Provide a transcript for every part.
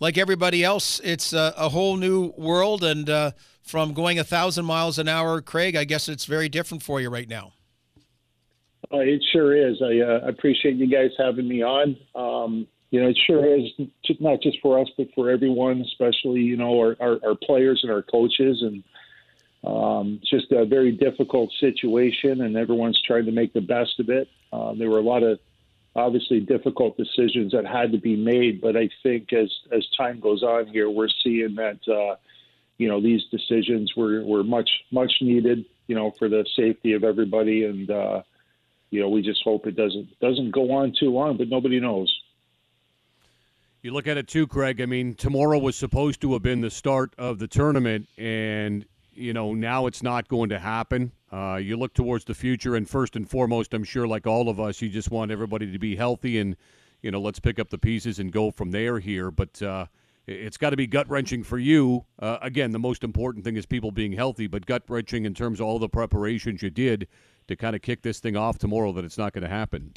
like everybody else, it's a, a whole new world. And uh, from going a thousand miles an hour, Craig, I guess it's very different for you right now. Uh, it sure is. I uh, appreciate you guys having me on. Um, you know, it sure is not just for us, but for everyone, especially you know our, our, our players and our coaches, and um, just a very difficult situation, and everyone's trying to make the best of it. Uh, there were a lot of obviously difficult decisions that had to be made. But I think as as time goes on here, we're seeing that uh, you know these decisions were were much much needed. You know, for the safety of everybody, and uh, you know we just hope it doesn't doesn't go on too long. But nobody knows. You look at it too, Craig. I mean, tomorrow was supposed to have been the start of the tournament, and you know now it's not going to happen. Uh, you look towards the future, and first and foremost, I'm sure, like all of us, you just want everybody to be healthy, and you know, let's pick up the pieces and go from there here. But uh, it's got to be gut wrenching for you. Uh, again, the most important thing is people being healthy, but gut wrenching in terms of all the preparations you did to kind of kick this thing off tomorrow that it's not going to happen.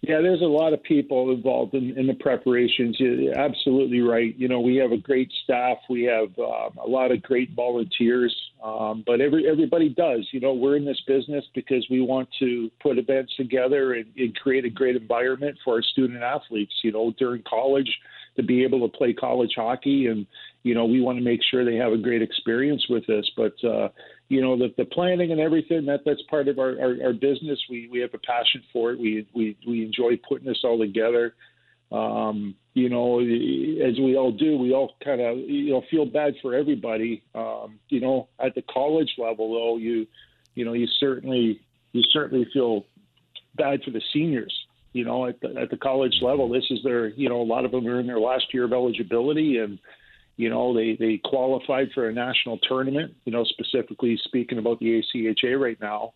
Yeah, there's a lot of people involved in, in the preparations. You're absolutely right. You know, we have a great staff. We have um, a lot of great volunteers. Um, but every everybody does. You know, we're in this business because we want to put events together and, and create a great environment for our student athletes. You know, during college to be able to play college hockey, and you know, we want to make sure they have a great experience with this. But uh, you know the, the planning and everything that that's part of our, our, our business. We we have a passion for it. We we we enjoy putting this all together. Um, you know as we all do we all kind of you know feel bad for everybody. Um, you know at the college level though you you know you certainly you certainly feel bad for the seniors you know at the, at the college level. This is their you know a lot of them are in their last year of eligibility and you know, they, they qualified for a national tournament, you know, specifically speaking about the ACHA right now.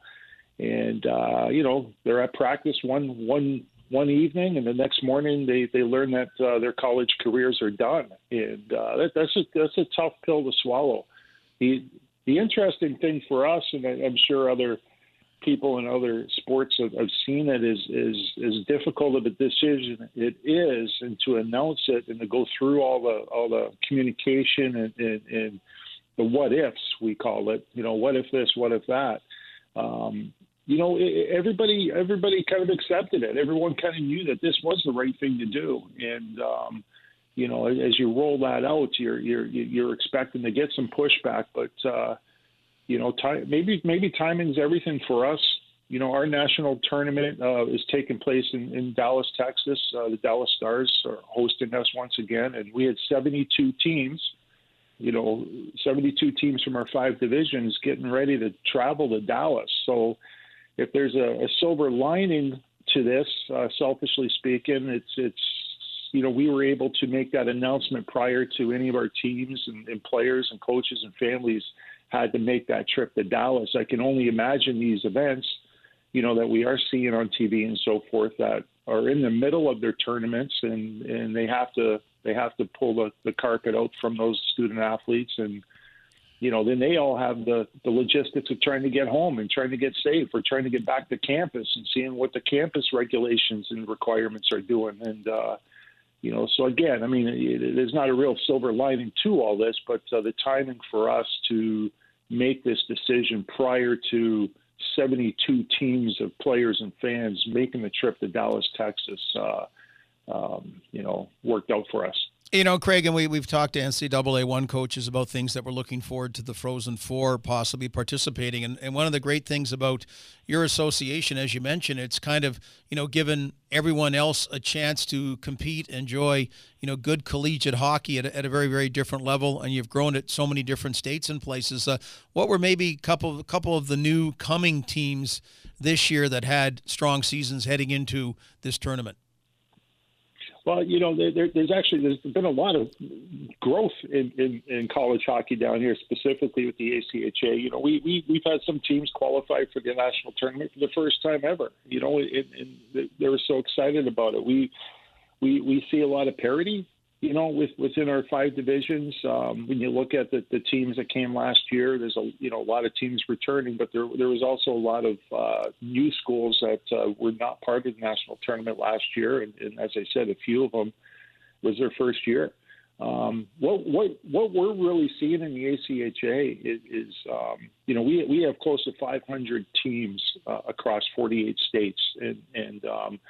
And, uh, you know, they're at practice one, one, one evening, and the next morning they, they learn that uh, their college careers are done. And uh, that, that's, a, that's a tough pill to swallow. The, the interesting thing for us, and I'm sure other – people in other sports have, have seen it is is as difficult of a decision it is, and to announce it and to go through all the all the communication and, and, and the what ifs we call it. You know, what if this, what if that. Um, you know, everybody everybody kind of accepted it. Everyone kind of knew that this was the right thing to do, and um, you know, as you roll that out, you're you're you're expecting to get some pushback, but uh, you know, time, maybe maybe timing's everything for us. You know, our national tournament uh, is taking place in, in Dallas, Texas. Uh, the Dallas Stars are hosting us once again, and we had 72 teams. You know, 72 teams from our five divisions getting ready to travel to Dallas. So, if there's a, a silver lining to this, uh, selfishly speaking, it's it's you know we were able to make that announcement prior to any of our teams and, and players and coaches and families had to make that trip to Dallas. I can only imagine these events, you know, that we are seeing on TV and so forth that are in the middle of their tournaments and, and they have to they have to pull the, the carpet out from those student athletes and you know, then they all have the, the logistics of trying to get home and trying to get safe or trying to get back to campus and seeing what the campus regulations and requirements are doing. And, uh, you know, so again, I mean, there's not a real silver lining to all this, but uh, the timing for us to make this decision prior to 72 teams of players and fans making the trip to Dallas, Texas, uh, um, you know, worked out for us. You know, Craig, and we, we've talked to NCAA one coaches about things that we're looking forward to the Frozen Four possibly participating. And, and one of the great things about your association, as you mentioned, it's kind of, you know, given everyone else a chance to compete, enjoy, you know, good collegiate hockey at a, at a very, very different level. And you've grown at so many different states and places. Uh, what were maybe a couple, a couple of the new coming teams this year that had strong seasons heading into this tournament? Well, you know, there, there's actually there's been a lot of growth in, in, in, college hockey down here, specifically with the ACHA. You know, we, we we've had some teams qualify for the national tournament for the first time ever. You know, and, and they were so excited about it. We we we see a lot of parity you know, with, within our five divisions, um, when you look at the, the teams that came last year, there's a you know a lot of teams returning, but there there was also a lot of uh, new schools that uh, were not part of the national tournament last year, and, and as I said, a few of them was their first year. Um, what what what we're really seeing in the ACHA is, is um, you know we we have close to 500 teams uh, across 48 states, and and um,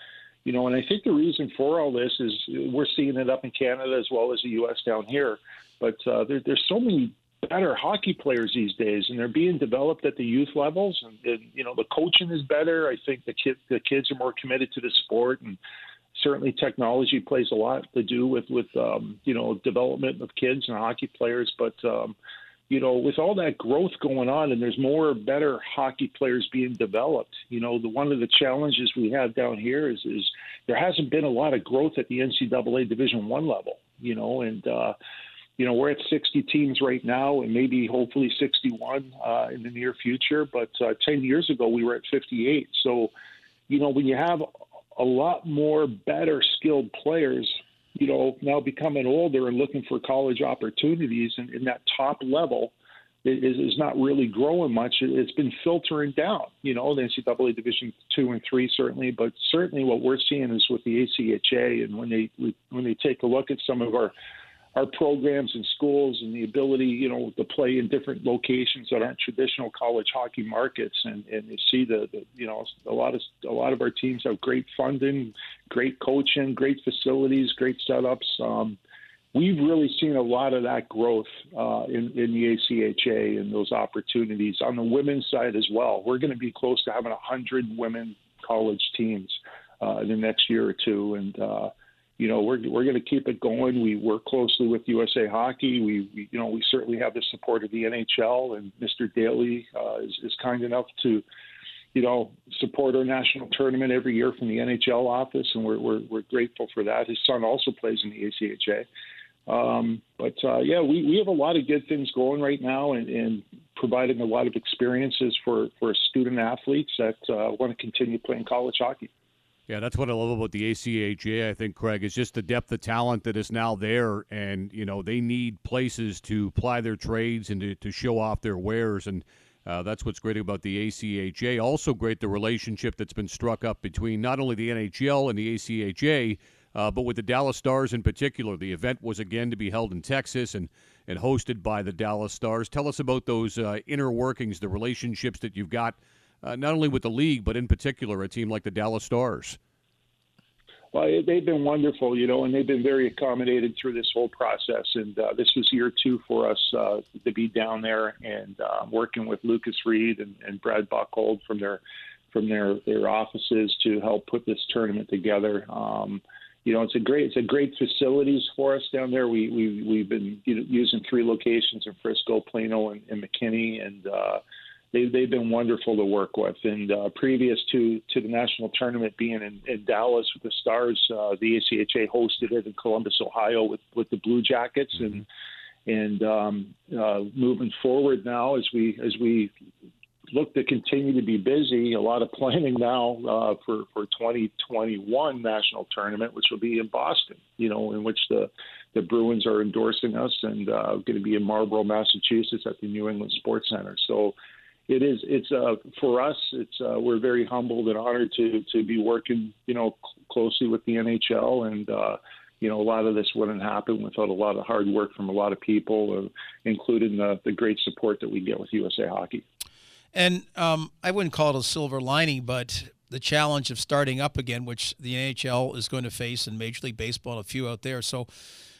you know, and I think the reason for all this is we're seeing it up in Canada as well as the U.S. down here, but uh, there, there's so many better hockey players these days, and they're being developed at the youth levels, and, and you know the coaching is better. I think the kid the kids are more committed to the sport and certainly technology plays a lot to do with with um, you know development of kids and hockey players. But um, you know, with all that growth going on, and there's more better hockey players being developed. You know, the one of the challenges we have down here is is there hasn't been a lot of growth at the NCAA Division One level. You know, and uh, you know we're at 60 teams right now, and maybe hopefully 61 uh, in the near future. But uh, 10 years ago we were at 58. So you know, when you have a lot more better skilled players, you know, now becoming older and looking for college opportunities, and in that top level is, is not really growing much. It's been filtering down, you know, the NCAA Division two and three certainly, but certainly what we're seeing is with the ACHA, and when they when they take a look at some of our our programs and schools and the ability, you know, to play in different locations that aren't traditional college hockey markets. And, and you see the, the, you know, a lot of a lot of our teams have great funding, great coaching, great facilities, great setups. Um, we've really seen a lot of that growth uh, in, in the ACHA and those opportunities on the women's side as well. We're going to be close to having 100 women college teams uh, in the next year or two, and uh, you know, we're we're going to keep it going. We work closely with USA Hockey. We, we, you know we certainly have the support of the NHL, and Mr. Daly uh, is, is kind enough to, you know, support our national tournament every year from the NHL office, and we're we're, we're grateful for that. His son also plays in the ACHA. Um, but uh, yeah, we, we have a lot of good things going right now, and, and providing a lot of experiences for for student athletes that uh, want to continue playing college hockey. Yeah, that's what I love about the ACHA. I think Craig is just the depth of talent that is now there, and you know they need places to ply their trades and to, to show off their wares, and uh, that's what's great about the ACHA. Also, great the relationship that's been struck up between not only the NHL and the ACHA, uh, but with the Dallas Stars in particular. The event was again to be held in Texas and and hosted by the Dallas Stars. Tell us about those uh, inner workings, the relationships that you've got uh, not only with the league, but in particular a team like the Dallas Stars? Well, they've been wonderful, you know, and they've been very accommodated through this whole process. And uh, this was year two for us uh, to be down there and uh, working with Lucas Reed and, and Brad Buckhold from their from their their offices to help put this tournament together. Um, you know, it's a great it's a great facilities for us down there. We we we've been using three locations in Frisco, Plano, and, and McKinney, and uh, they, they've been wonderful to work with. And uh, previous to, to the national tournament being in, in Dallas with the Stars, uh, the ACHA hosted it in Columbus, Ohio, with, with the Blue Jackets. Mm-hmm. And and um, uh, moving forward now, as we as we look to continue to be busy, a lot of planning now uh, for for 2021 national tournament, which will be in Boston. You know, in which the the Bruins are endorsing us and uh, going to be in Marlborough, Massachusetts, at the New England Sports Center. So it is it's uh, for us it's uh, we're very humbled and honored to to be working you know cl- closely with the NHL and uh, you know a lot of this wouldn't happen without a lot of hard work from a lot of people uh, including the, the great support that we get with USA Hockey. And um, I wouldn't call it a silver lining, but the challenge of starting up again, which the NHL is going to face, and Major League Baseball, and a few out there. So,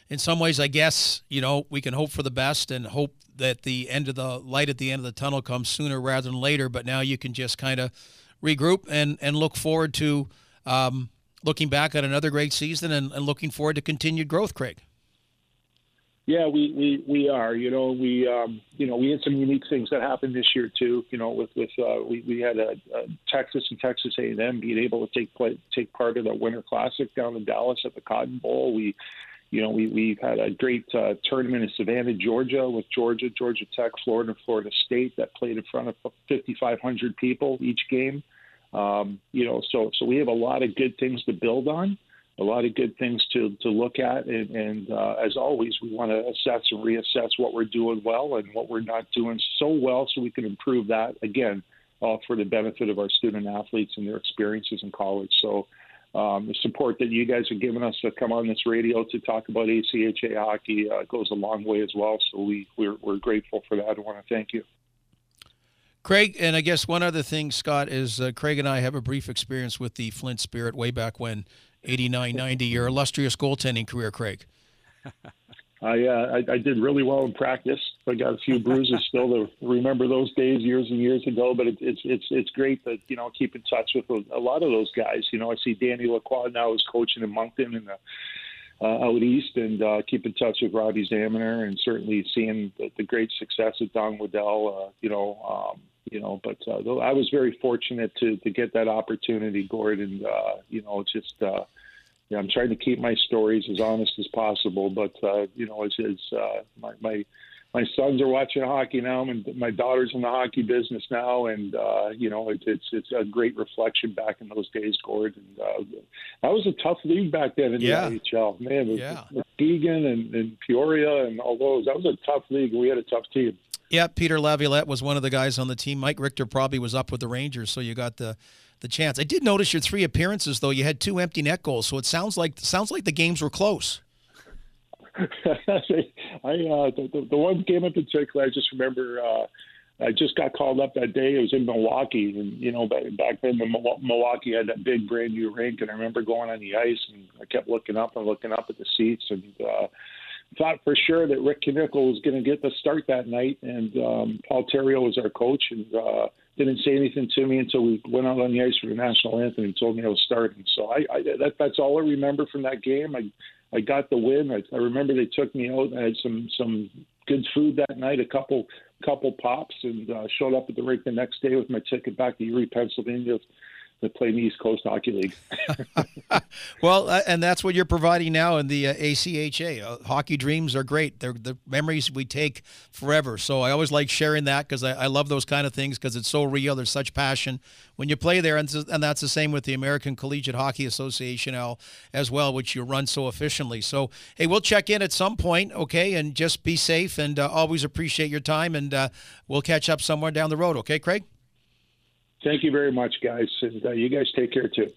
in some ways, I guess you know we can hope for the best and hope that the end of the light at the end of the tunnel comes sooner rather than later. But now you can just kind of regroup and and look forward to um, looking back at another great season and, and looking forward to continued growth, Craig. Yeah, we, we, we are. You know, we um, you know we had some unique things that happened this year too. You know, with with uh, we we had a, a Texas and Texas A and M being able to take play, take part of the Winter Classic down in Dallas at the Cotton Bowl. We you know, we, we've had a great uh, tournament in Savannah, Georgia, with Georgia, Georgia Tech, Florida, Florida State that played in front of 5,500 people each game. Um, you know, so so we have a lot of good things to build on, a lot of good things to to look at, and, and uh, as always, we want to assess and reassess what we're doing well and what we're not doing so well, so we can improve that again, uh, for the benefit of our student athletes and their experiences in college. So um, the support that you guys have given us to come on this radio to talk about ACHA hockey uh, goes a long way as well. So we we're, we're grateful for that. I want to thank you. Craig, and I guess one other thing, Scott, is uh, Craig and I have a brief experience with the Flint Spirit way back when, 89 90, your illustrious goaltending career, Craig. I, uh, I, I did really well in practice. I got a few bruises still to remember those days years and years ago. But it, it's it's it's great that you know keep in touch with a, a lot of those guys. You know, I see Danny Lacroix now is coaching in Moncton and uh, out east, and uh, keep in touch with Robbie Zamuner, and certainly seeing the, the great success of Don Waddell. Uh, you know, um, you know, but uh, I was very fortunate to to get that opportunity, Gord, and uh, you know, just. Uh, yeah, I'm trying to keep my stories as honest as possible, but uh, you know, as, as uh, my, my my sons are watching hockey now, and my daughter's in the hockey business now, and uh, you know, it, it's it's a great reflection back in those days, Gord. And uh, that was a tough league back then in yeah. the NHL. Man, with, yeah. with Egan and, and Peoria and all those, that was a tough league. We had a tough team. Yeah, Peter Laviolette was one of the guys on the team. Mike Richter probably was up with the Rangers, so you got the the chance. I did notice your three appearances though. You had two empty net goals, so it sounds like sounds like the games were close. I uh, the, the one game in particular, I just remember. Uh, I just got called up that day. It was in Milwaukee, and you know, back, back then, the Milwaukee had that big brand new rink, and I remember going on the ice, and I kept looking up and looking up at the seats, and uh, thought for sure that Rick Knickle was going to get the start that night, and um, Paul Theriault was our coach, and uh, didn't say anything to me until we went out on the ice for the national anthem and told me I was starting. So I, I that, that's all I remember from that game. I I got the win. I, I remember they took me out. I had some some good food that night, a couple couple pops, and uh, showed up at the rink the next day with my ticket back to Erie, Pennsylvania that play in the East Coast Hockey League. well, uh, and that's what you're providing now in the uh, ACHA. Uh, hockey dreams are great. They're the memories we take forever. So I always like sharing that because I, I, love those kind of things because it's so real. There's such passion when you play there, and, and that's the same with the American Collegiate Hockey Association as well, which you run so efficiently. So hey, we'll check in at some point, okay, and just be safe and uh, always appreciate your time, and uh, we'll catch up somewhere down the road, okay, Craig? Thank you very much, guys. And uh, you guys take care too.